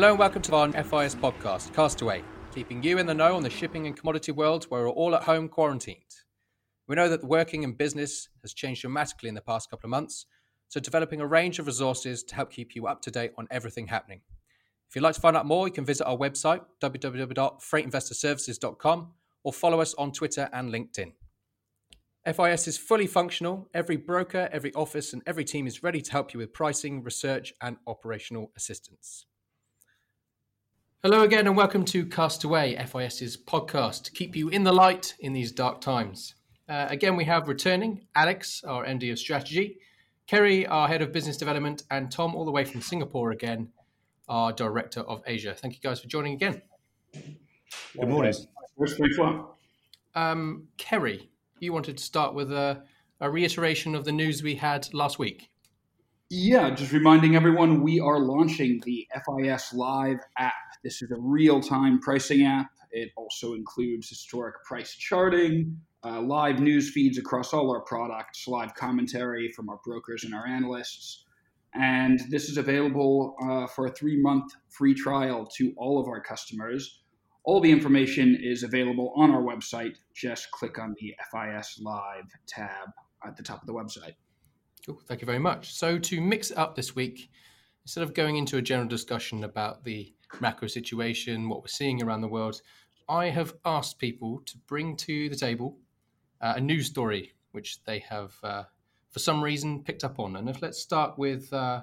Hello and welcome to our FIS podcast, Castaway, keeping you in the know on the shipping and commodity world where we're all at home quarantined. We know that working and business has changed dramatically in the past couple of months, so developing a range of resources to help keep you up to date on everything happening. If you'd like to find out more, you can visit our website, www.freightinvestorservices.com, or follow us on Twitter and LinkedIn. FIS is fully functional. Every broker, every office, and every team is ready to help you with pricing, research, and operational assistance. Hello again, and welcome to Castaway, FIS's podcast to keep you in the light in these dark times. Uh, again, we have returning Alex, our MD of Strategy, Kerry, our Head of Business Development, and Tom, all the way from Singapore again, our Director of Asia. Thank you guys for joining again. Good morning. Where's three Um, Kerry, you wanted to start with a, a reiteration of the news we had last week. Yeah, just reminding everyone we are launching the FIS Live app this is a real time pricing app. It also includes historic price charting, uh, live news feeds across all our products, live commentary from our brokers and our analysts. And this is available uh, for a three month free trial to all of our customers. All the information is available on our website. Just click on the FIS Live tab at the top of the website. Cool. Thank you very much. So, to mix it up this week, instead of going into a general discussion about the macro situation, what we're seeing around the world, I have asked people to bring to the table uh, a news story which they have, uh, for some reason, picked up on. And if let's start with uh,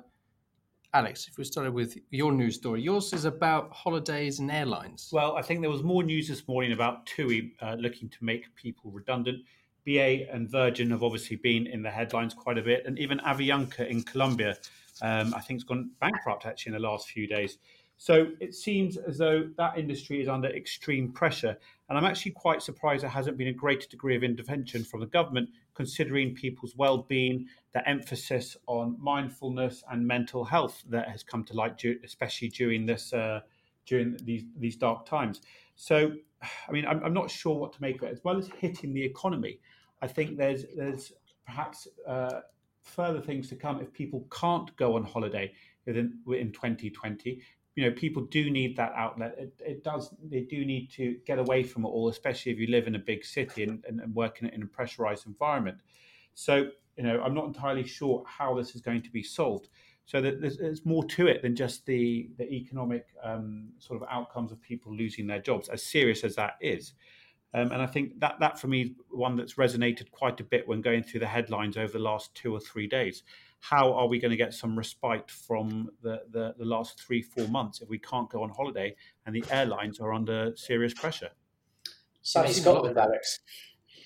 Alex, if we started with your news story, yours is about holidays and airlines. Well, I think there was more news this morning about TUI uh, looking to make people redundant. BA and Virgin have obviously been in the headlines quite a bit, and even Avianca in Colombia, um, I think, has gone bankrupt actually in the last few days. So it seems as though that industry is under extreme pressure. And I'm actually quite surprised there hasn't been a greater degree of intervention from the government, considering people's well being, the emphasis on mindfulness and mental health that has come to light, especially during this. Uh, during these these dark times, so I mean, I'm, I'm not sure what to make of it. As well as hitting the economy, I think there's there's perhaps uh, further things to come if people can't go on holiday within in 2020 you know people do need that outlet. It, it, does they do need to get away from it all especially if you live in a big city and, and, and work in, in, a pressurized environment. So you know i'm not entirely sure how this is going to be solved. So that there's, there's more to it than just the the economic um, sort of outcomes of people losing their jobs as serious as that is um, and I think that that for me one that's resonated quite a bit when going through the headlines over the last two or three days how are we going to get some respite from the, the, the last three, four months if we can't go on holiday and the airlines are under serious pressure? Sunny Scotland, Alex.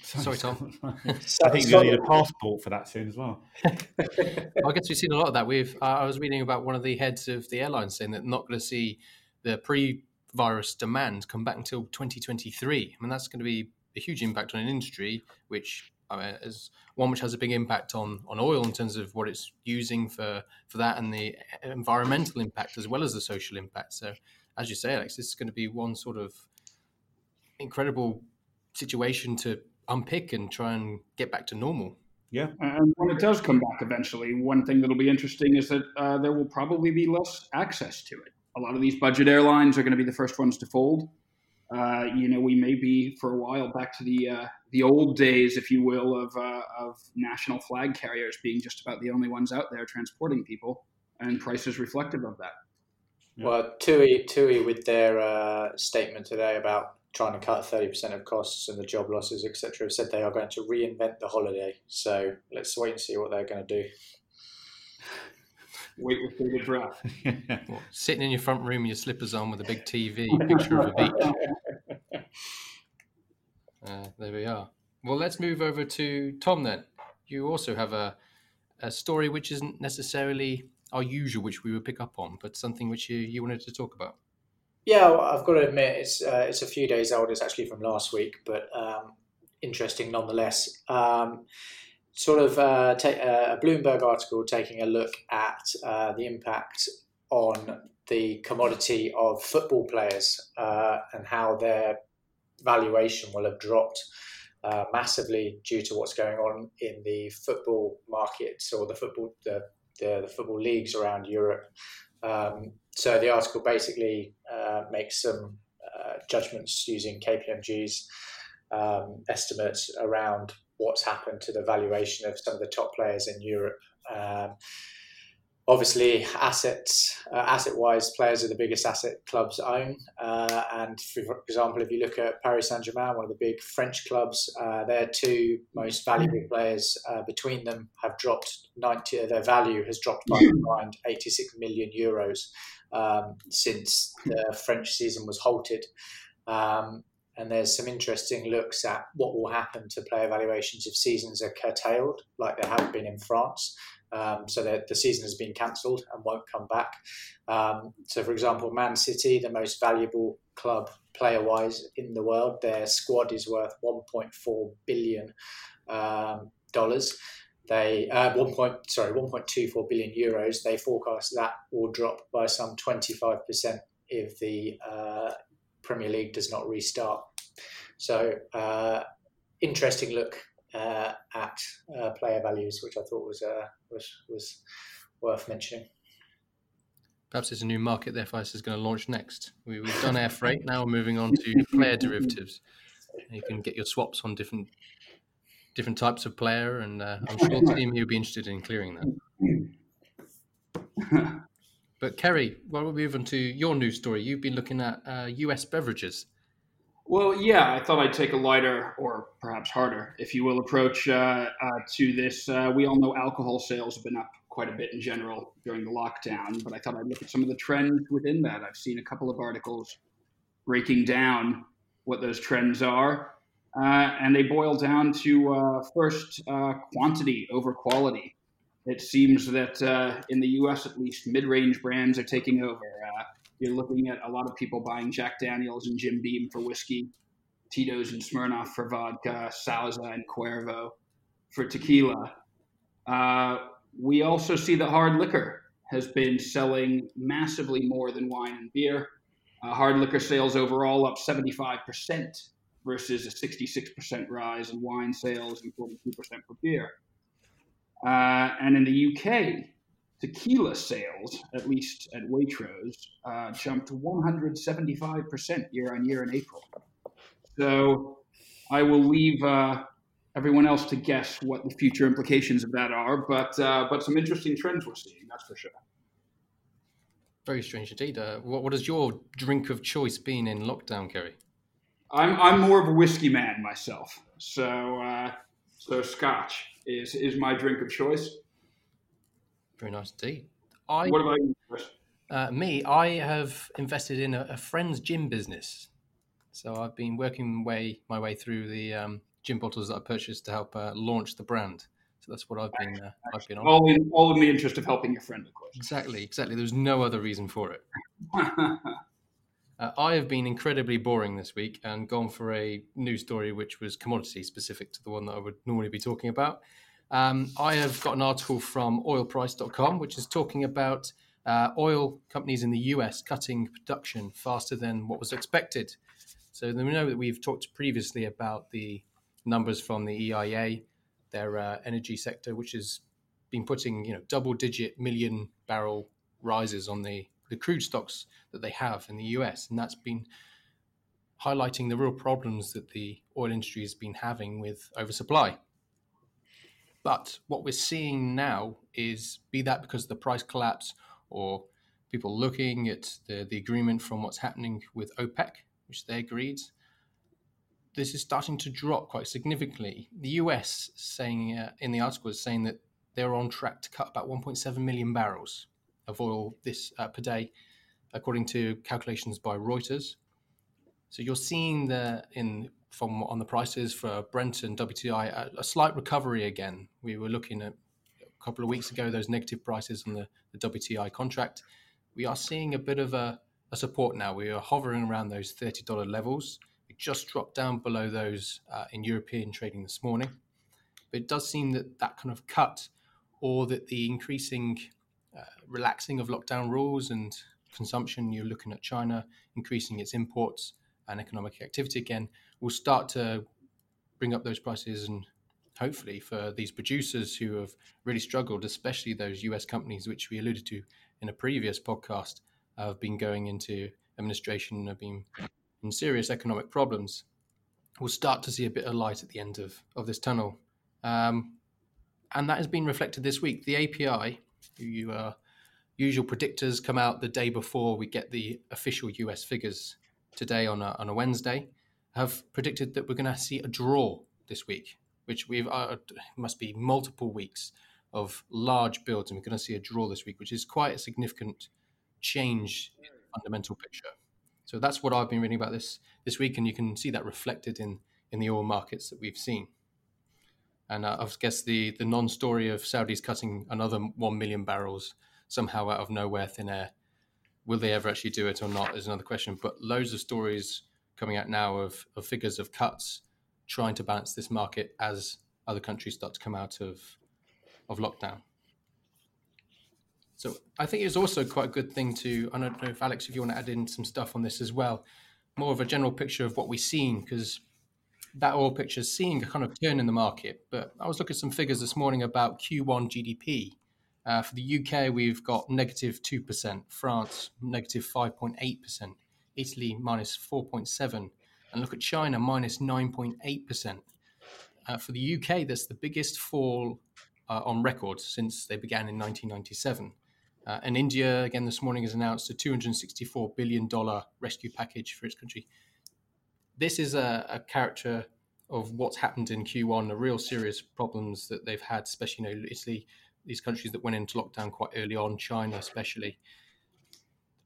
Sorry, Tom. I think you'll need a passport for that soon as well. I guess we've seen a lot of that. We've uh, I was reading about one of the heads of the airlines saying that not going to see the pre-virus demand come back until 2023. I mean, that's going to be a huge impact on an industry which I mean, as one which has a big impact on on oil in terms of what it's using for for that and the environmental impact as well as the social impact. So, as you say, Alex, this is going to be one sort of incredible situation to unpick and try and get back to normal. Yeah, and when it does come back eventually, one thing that'll be interesting is that uh, there will probably be less access to it. A lot of these budget airlines are going to be the first ones to fold. Uh, you know, we may be for a while back to the uh, the old days, if you will, of uh, of national flag carriers being just about the only ones out there transporting people, and prices reflective of that. Well, TUI TUI with their uh, statement today about trying to cut thirty percent of costs and the job losses, etc., have said they are going to reinvent the holiday. So let's wait and see what they're going to do wait with bated breath. sitting in your front room, your slippers on, with a big TV, picture of a beach. Uh, there we are. Well, let's move over to Tom then. You also have a, a story which isn't necessarily our usual, which we would pick up on, but something which you, you wanted to talk about. Yeah, well, I've got to admit, it's uh, it's a few days old. It's actually from last week, but um, interesting nonetheless. Um, sort of uh, ta- uh, a Bloomberg article taking a look at uh, the impact on the commodity of football players uh, and how their valuation will have dropped uh, massively due to what's going on in the football markets or the football the, the, the football leagues around Europe. Um, so the article basically uh, makes some judgments using KPMG's um, estimates around what's happened to the valuation of some of the top players in Europe. Um, obviously assets uh, asset wise players are the biggest asset clubs own uh, and for example if you look at paris saint-germain one of the big french clubs uh, their two most valuable players uh, between them have dropped 90 their value has dropped by around 86 million euros um, since the french season was halted um, and there's some interesting looks at what will happen to player valuations if seasons are curtailed, like they have been in France. Um, so that the season has been cancelled and won't come back. Um, so, for example, Man City, the most valuable club player-wise in the world, their squad is worth 1.4 billion um, dollars. They uh, one point sorry 1.24 billion euros. They forecast that will drop by some 25 percent if the uh, Premier League does not restart. So, uh, interesting look uh, at uh, player values, which I thought was uh, was was worth mentioning. Perhaps it's a new market the FIS is going to launch next. We, have done air freight, now we're moving on to player derivatives. You can get your swaps on different different types of player, and uh, I'm sure team you'll be interested in clearing that. but Kerry, well, we'll move on to your news story. You've been looking at US uh, beverages. Well, yeah, I thought I'd take a lighter, or perhaps harder, if you will, approach uh, uh, to this. Uh, we all know alcohol sales have been up quite a bit in general during the lockdown, but I thought I'd look at some of the trends within that. I've seen a couple of articles breaking down what those trends are, uh, and they boil down to uh, first quantity over quality. It seems that in the US, at least, mid range brands are taking over. You're looking at a lot of people buying Jack Daniels and Jim Beam for whiskey, Tito's and Smirnoff for vodka, Sauza and Cuervo for tequila. Uh, we also see that hard liquor has been selling massively more than wine and beer. Uh, hard liquor sales overall up 75% versus a 66% rise in wine sales and 42% for beer. Uh, and in the UK, tequila sales, at least at Waitrose, uh, jumped 175% year on year in April. So I will leave uh, everyone else to guess what the future implications of that are, but uh, but some interesting trends we're seeing, that's for sure. Very strange indeed. Uh, what, what has your drink of choice been in lockdown, Kerry? I'm I'm more of a whiskey man myself, so uh, so Scotch is is my drink of choice. Very nice indeed. I, what about you, Chris? Uh, me, I have invested in a, a, friend's gym business. So I've been working way my way through the um, gin bottles that I purchased to help uh, launch the brand. So that's what I've been. Uh, I've been on. All in, all in the interest of helping your friend, of course. Exactly, exactly. There's no other reason for it. uh, I have been incredibly boring this week and gone for a news story which was commodity specific to the one that I would normally be talking about. Um, I have got an article from oilprice.com, which is talking about uh, oil companies in the US cutting production faster than what was expected. So we know that we've talked previously about the numbers from the EIA, their uh, energy sector, which has been putting you know double-digit million barrel rises on the the crude stocks that they have in the US, and that's been highlighting the real problems that the oil industry has been having with oversupply. But what we're seeing now is be that because of the price collapse or people looking at the, the agreement from what's happening with OPEC, which they agreed, this is starting to drop quite significantly. The US saying uh, in the article is saying that they're on track to cut about 1.7 million barrels of oil this uh, per day, according to calculations by Reuters. So you're seeing the in from on the prices for Brent and WTI a, a, slight recovery again. We were looking at a couple of weeks ago those negative prices on the, the WTI contract. We are seeing a bit of a, a, support now. We are hovering around those thirty dollar levels. We just dropped down below those uh, in European trading this morning. But it does seem that that kind of cut, or that the increasing uh, relaxing of lockdown rules and consumption, you're looking at China increasing its imports and economic activity again, will start to bring up those prices and hopefully for these producers who have really struggled, especially those US companies which we alluded to in a previous podcast, have been going into administration and have been in serious economic problems, we'll start to see a bit of light at the end of, of this tunnel. Um, and that has been reflected this week. The API, you, uh, usual predictors come out the day before we get the official US figures today on a, on a Wednesday, have predicted that we're going to see a draw this week, which we've uh, must be multiple weeks of large builds, and we're going to see a draw this week, which is quite a significant change in the fundamental picture. So that's what I've been reading about this this week, and you can see that reflected in in the oil markets that we've seen. And uh, I guess the the non-story of Saudis cutting another one million barrels somehow out of nowhere, thin air. Will they ever actually do it or not is another question. But loads of stories coming out now of, of figures of cuts trying to balance this market as other countries start to come out of of lockdown. So I think it's also quite a good thing to. I don't know if Alex, if you want to add in some stuff on this as well, more of a general picture of what we're seeing because that oil picture is seeing a kind of turn in the market. But I was looking at some figures this morning about Q1 GDP. Uh, for the UK, we've got negative 2%, France, negative 5.8%, Italy, minus 4.7%, and look at China, minus 9.8%. Uh, for the UK, that's the biggest fall uh, on record since they began in 1997. Uh, and India, again, this morning has announced a $264 billion rescue package for its country. This is a, a, character of what's happened in Q1, the real serious problems that they've had, especially you know, Italy, these countries that went into lockdown quite early on, China especially.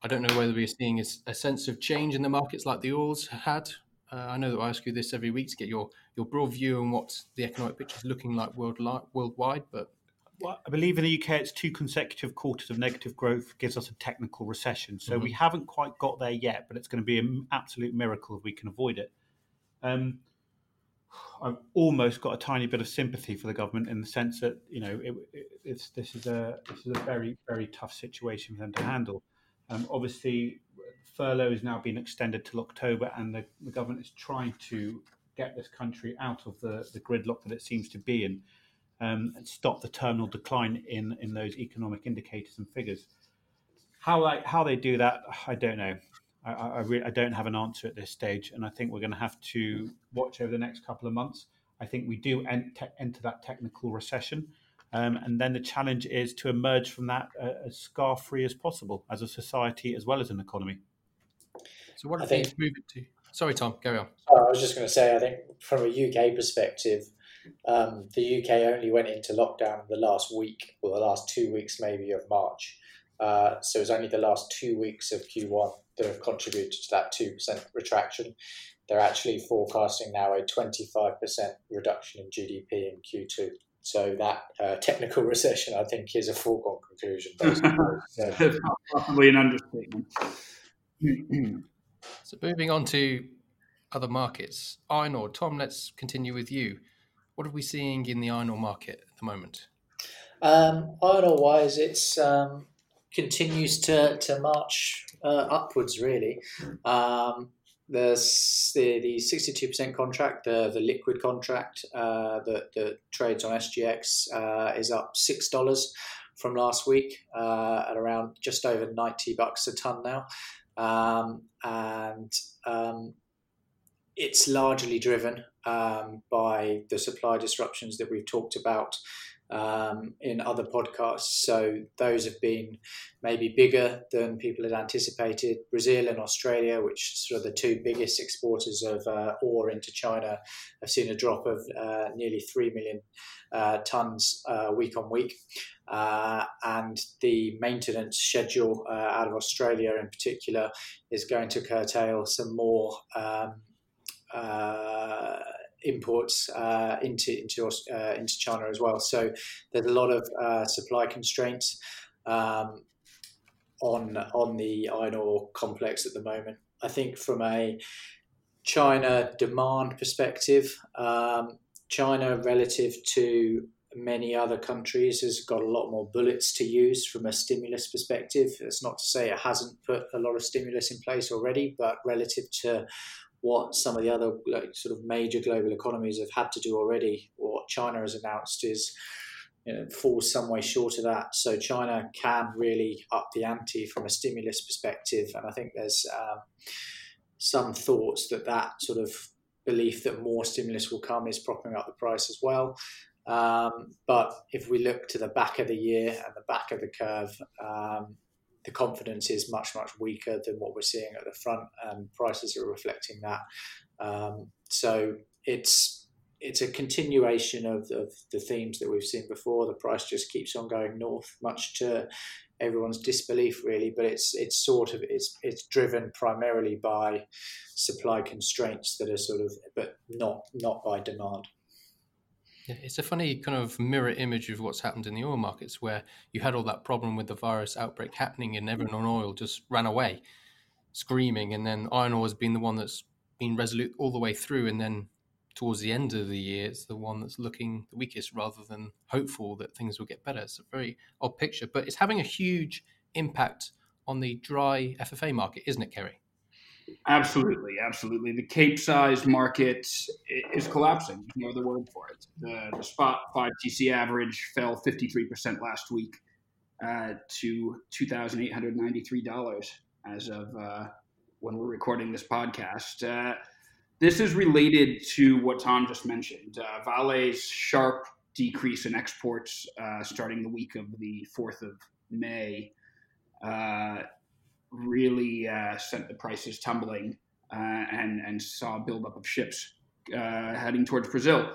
I don't know whether we're seeing a sense of change in the markets like the oils had. Uh, I know that I ask you this every week to get your, your broad view on what the economic picture is looking like world, worldwide, but well, I believe in the UK, it's two consecutive quarters of negative growth gives us a technical recession. So mm-hmm. we haven't quite got there yet, but it's going to be an absolute miracle if we can avoid it. Um, I've almost got a tiny bit of sympathy for the government in the sense that you know it, it, it's this is a this is a very very tough situation for them to handle. Um, obviously, furlough is now being extended till October, and the, the government is trying to get this country out of the, the gridlock that it seems to be in um, and stop the terminal decline in, in those economic indicators and figures. How, like, how they do that, I don't know. I, I, re- I don't have an answer at this stage, and I think we're going to have to watch over the next couple of months. I think we do ent- enter that technical recession, um, and then the challenge is to emerge from that uh, as scar free as possible as a society as well as an economy. So, what are we moving to? Sorry, Tom, carry on. I was just going to say, I think from a UK perspective, um, the UK only went into lockdown the last week, or the last two weeks maybe of March. Uh, so it's only the last two weeks of Q1 that have contributed to that 2% retraction. They're actually forecasting now a 25% reduction in GDP in Q2. So that uh, technical recession, I think, is a foregone conclusion. That's probably an understatement. so moving on to other markets, iron ore. Tom, let's continue with you. What are we seeing in the iron ore market at the moment? Um, iron ore wise, it's um, continues to to march uh, upwards. Really, um, the the sixty two percent contract, the the liquid contract uh, that that trades on SGX uh, is up six dollars from last week uh, at around just over ninety bucks a ton now, um, and um, it's largely driven um, by the supply disruptions that we've talked about um, in other podcasts. So those have been maybe bigger than people had anticipated. Brazil and Australia, which are the two biggest exporters of uh, ore into China, have seen a drop of uh, nearly 3 million uh, tons uh, week on week. Uh, and the maintenance schedule uh, out of Australia in particular is going to curtail some more. Um, uh, imports uh, into into uh, into China as well. So there's a lot of uh, supply constraints um, on on the iron ore complex at the moment. I think from a China demand perspective, um, China relative to many other countries has got a lot more bullets to use from a stimulus perspective. It's not to say it hasn't put a lot of stimulus in place already, but relative to what some of the other like, sort of major global economies have had to do already. What China has announced is you know, falls some way short of that. So China can really up the ante from a stimulus perspective, and I think there's um, some thoughts that that sort of belief that more stimulus will come is propping up the price as well. Um, but if we look to the back of the year and the back of the curve, um, the confidence is much much weaker than what we're seeing at the front, and prices are reflecting that. Um, so it's it's a continuation of, of the themes that we've seen before. The price just keeps on going north, much to everyone's disbelief, really. But it's it's sort of it's it's driven primarily by supply constraints that are sort of, but not not by demand. Yeah, it's a funny kind of mirror image of what's happened in the oil markets, where you had all that problem with the virus outbreak happening, and mm. everyone on oil just ran away, screaming, and then iron ore has been the one that's been resolute all the way through, and then towards the end of the year, it's the one that's looking the weakest, rather than hopeful that things will get better. It's a very odd picture, but it's having a huge impact on the dry FFA market, isn't it, Kerry? Absolutely, absolutely. The Cape size market is collapsing. No other word for it. The, the spot 5 TC average fell 53% last week uh, to $2,893 as of uh, when we're recording this podcast. Uh, this is related to what Tom just mentioned. Uh, Vale's sharp decrease in exports uh, starting the week of the 4th of May uh, really uh, sent the prices tumbling uh, and and saw a buildup of ships uh, heading towards Brazil.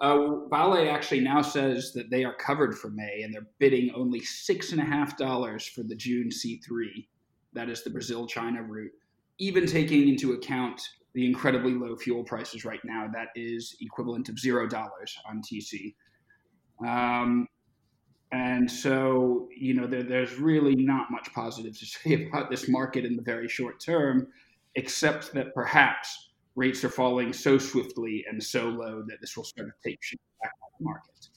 Uh, Vale actually now says that they are covered for May and they're bidding only six and a half dollars for the June C3. That is the Brazil China route. Even taking into account the incredibly low fuel prices right now, that is equivalent of zero dollars on TC. Um, and so, you know, there, there's really not much positive to say about this market in the very short term, except that perhaps rates are falling so swiftly and so low that this will start to take shift back on the market.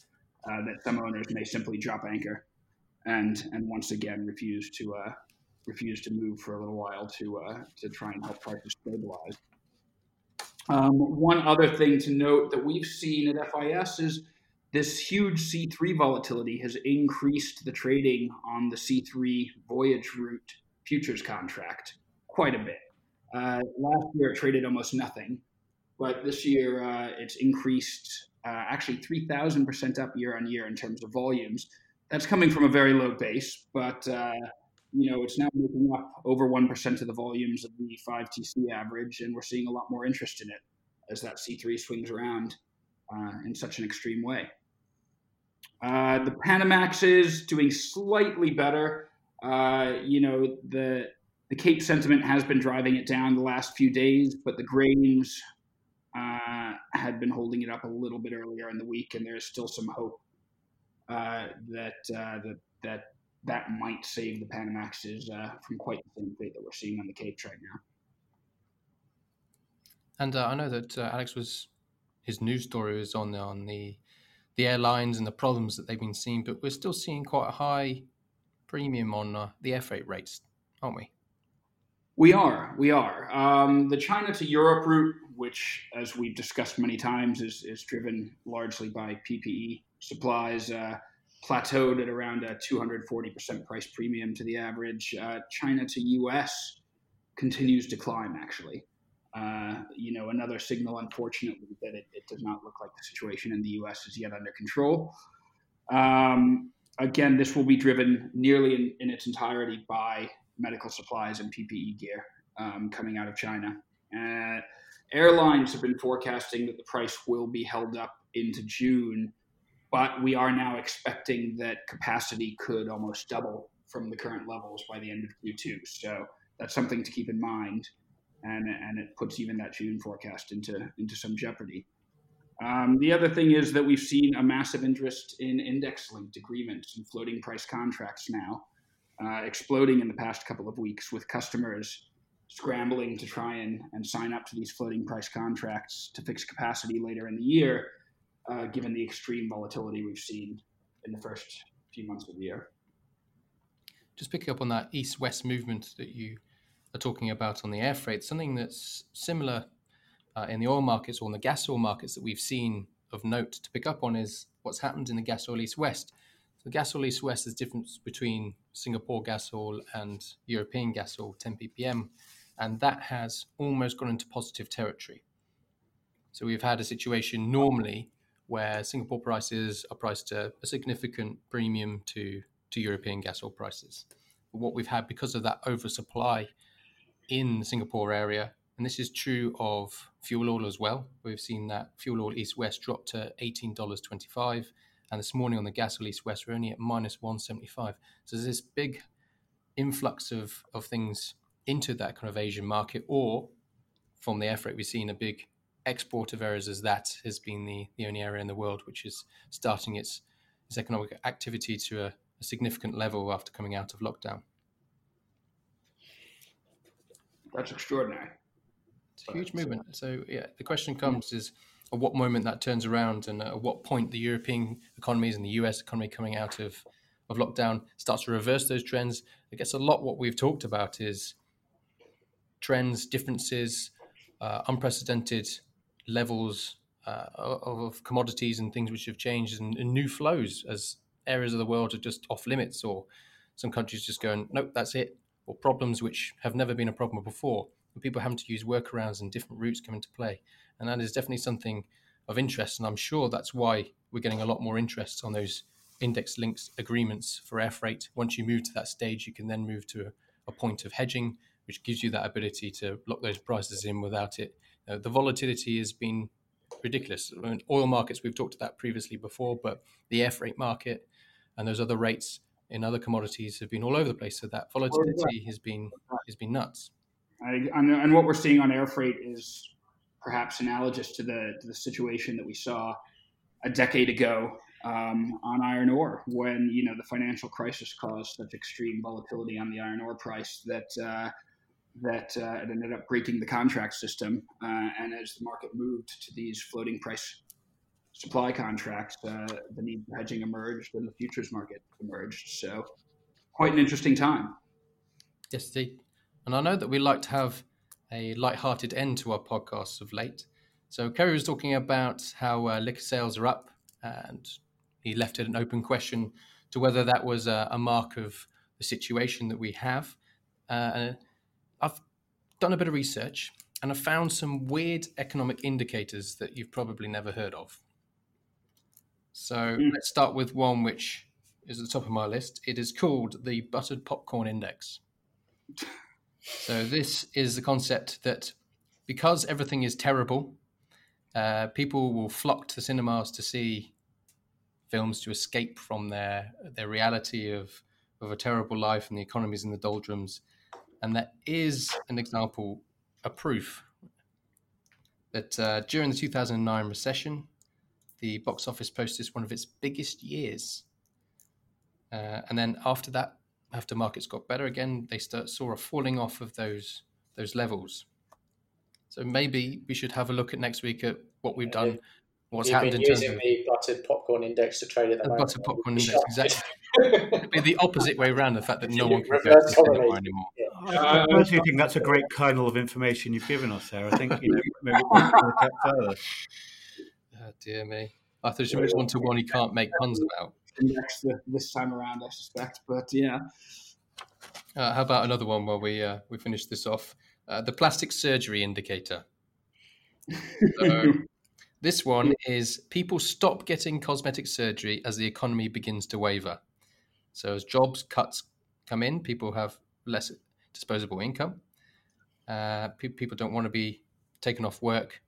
Uh, that some owners may simply drop anchor and and once again refuse to uh, refuse to move for a little while to uh, to try and help prices stabilize. Um, one other thing to note that we've seen at FIS is this huge C3 volatility has increased the trading on the C3 voyage route futures contract quite a bit. Uh, last year it traded almost nothing, but this year uh, it's increased uh, actually 3,000% up year on year in terms of volumes. That's coming from a very low base, but uh, you know it's now making up over 1% of the volumes of the 5TC average, and we're seeing a lot more interest in it as that C3 swings around uh, in such an extreme way. Uh, the Panamax is doing slightly better. Uh, you know, the the Cape sentiment has been driving it down the last few days, but the grains uh, had been holding it up a little bit earlier in the week, and there's still some hope uh, that uh, that that that might save the Panamaxes from quite the same fate that we're seeing on the Capes right now. And I know that Alex was his news story was on on the the airlines and the problems that they've been seeing, but we're still seeing quite a high premium on uh, the air freight rates, aren't we? We are. We are. Um, the China to Europe route, which, as we've discussed many times, is, is driven largely by PPE supplies, uh, plateaued at around a 240% price premium to the average. Uh, China to US continues to climb, actually. Uh, you know, another signal, unfortunately, that it, it, does not look like the situation in the U.S. is yet under control. Um, again, this will be driven nearly in, in, its entirety by medical supplies and PPE gear um, coming out of China. Uh, airlines have been forecasting that the price will be held up into June, but we are now expecting that capacity could almost double from the current levels by the end of Q2. So that's something to keep in mind and and it puts even that June forecast into into some jeopardy. Um, the other thing is that we've seen a massive interest in index linked agreements and floating price contracts now, uh, exploding in the past couple of weeks with customers scrambling to try and, and sign up to these floating price contracts to fix capacity later in the year, uh, given the extreme volatility we've seen in the first few months of the year. Just picking up on that east west movement that you are talking about on the air freight, something that's similar uh, in the oil markets or in the gas oil markets that we've seen of note to pick up on is what's happened in the gas oil east west. So the gas oil east west is difference between Singapore gas oil and European gas oil, 10 ppm, and that has almost gone into positive territory. So we've had a situation normally where Singapore prices are priced at a significant premium to, to European gas oil prices. But what we've had because of that oversupply in the Singapore area, and this is true of fuel oil as well. We've seen that fuel oil east west drop to $18.25. And this morning on the gas oil east west, we're only at minus 175. So there's this big influx of, of things into that kind of Asian market, or from the air freight, we've seen a big export of areas as that has been the, the only area in the world which is starting its, its economic activity to a, a significant level after coming out of lockdown. That's extraordinary. It's a huge movement. So yeah, the question comes is at what moment that turns around and at what point the European economies and the US economy coming out of, of lockdown starts to reverse those trends. I guess a lot what we've talked about is trends, differences, uh, unprecedented levels uh, of commodities and things which have changed and, and, new flows as areas of the world are just off limits or some countries just going, nope, that's it, or problems which have never been a problem before. And people having to use workarounds and different routes come into play. And that is definitely something of interest. And I'm sure that's why we're getting a lot more interest on those index links agreements for air freight. Once you move to that stage, you can then move to a, a point of hedging, which gives you that ability to lock those prices in without it the volatility has been ridiculous. I mean, oil markets, we've talked about that previously before, but the air freight market and those other rates in other commodities have been all over the place. So that volatility has been has been nuts. I, and what we're seeing on air freight is perhaps analogous to the to the situation that we saw a decade ago um, on iron ore when you know the financial crisis caused such extreme volatility on the iron ore price that uh, that uh, it ended up breaking the contract system. Uh, and as the market moved to these floating price supply contracts, uh, the need for hedging emerged and the futures market emerged. So, quite an interesting time. Yes, indeed. And I know that we like to have a light-hearted end to our podcasts of late. So Kerry was talking about how uh, liquor sales are up, and he left it an open question to whether that was a, a mark of the situation that we have. Uh, I've done a bit of research and I've found some weird economic indicators that you've probably never heard of. So mm. let's start with one which is at the top of my list. It is called the Buttered Popcorn Index. So this is the concept that because everything is terrible, uh, people will flock to the cinemas to see films to escape from their their reality of of a terrible life and the economies in the doldrums and that is an example, a proof that uh, during the 2009 recession, the box office posted one of its biggest years. Uh, and then after that, after markets got better again, they start, saw a falling off of those those levels. So maybe we should have a look at next week at what we've done what's You've happened been in terms using of the buttered popcorn index to trade at the, the moment. buttered popcorn index. Exactly. It'd be the opposite way around. The fact that no one can go to Reverse the cinema correlation. anymore. I personally think that's a great kernel of information you've given us there. I think you know, maybe we can look at further. Oh, dear me. I thought you moved on to one you can't make puns about. Next uh, this time around, I suspect. But yeah, Uh, how about another one while we uh, we finish this off? Uh, the plastic surgery indicator. So, this one is people stop getting cosmetic surgery as the economy begins to waver. So as jobs cuts come in, people have less disposable income. Uh, pe- people don't want to be taken off work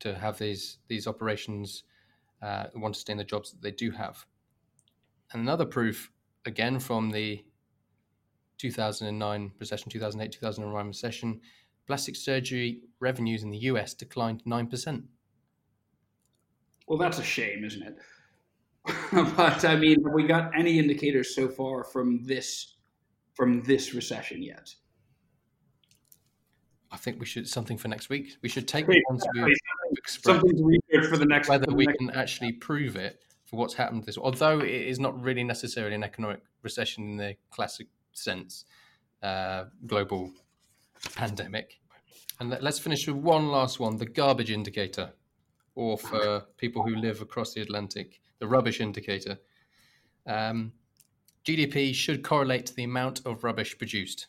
to have these these operations. Uh, want to stay in the jobs that they do have. And another proof, again from the 2009 recession, 2008, 2009 recession, plastic surgery revenues in the US declined 9%. well, that's a shame, isn't it? but I mean, have we got any indicators so far from this from this recession yet? I think we should something for next week. We should take Great. the ones we've Something to research for the next. whether the we next- can actually prove it for what's happened this. Although it is not really necessarily an economic recession in the classic sense, uh, global pandemic. And let, let's finish with one last one: the garbage indicator. or for people who live across the Atlantic, the rubbish indicator. Um, GDP should correlate to the amount of rubbish produced.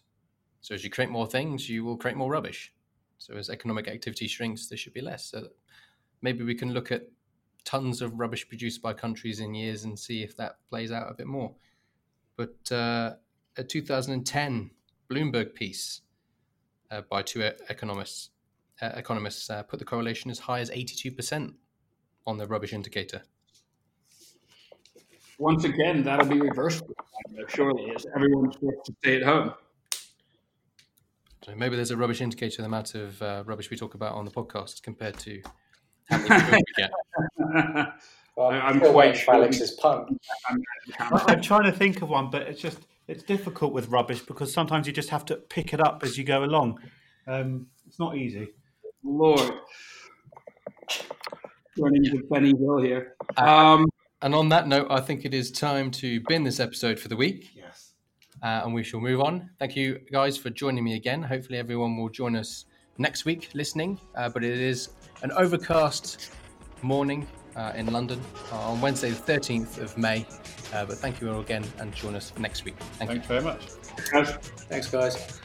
So as you create more things, you will create more rubbish. So as economic activity shrinks, there should be less. So maybe we can look at tons of rubbish produced by countries in years and see if that plays out a bit more. But uh, a 2010 Bloomberg piece uh, by two economists uh, economists uh, put the correlation as high as 82% on the rubbish indicator. Once again, that'll be reversed, surely, as everyone's forced to stay at home. So maybe there's a rubbish indicator the amount of uh, rubbish we talk about on the podcast compared to how many we get. well, I'm quite sure Alex's pun. I'm trying to think of one, but it's just it's difficult with rubbish because sometimes you just have to pick it up as you go along. Um, it's not easy. Lord, running into Benny Hill here. Um, and on that note, I think it is time to bin this episode for the week. Yes. Uh, and we shall move on. Thank you guys for joining me again. Hopefully, everyone will join us next week listening. Uh, but it is an overcast morning uh, in London on Wednesday, the 13th of May. Uh, but thank you all again and join us next week. Thank Thanks you. very much. Thanks, guys.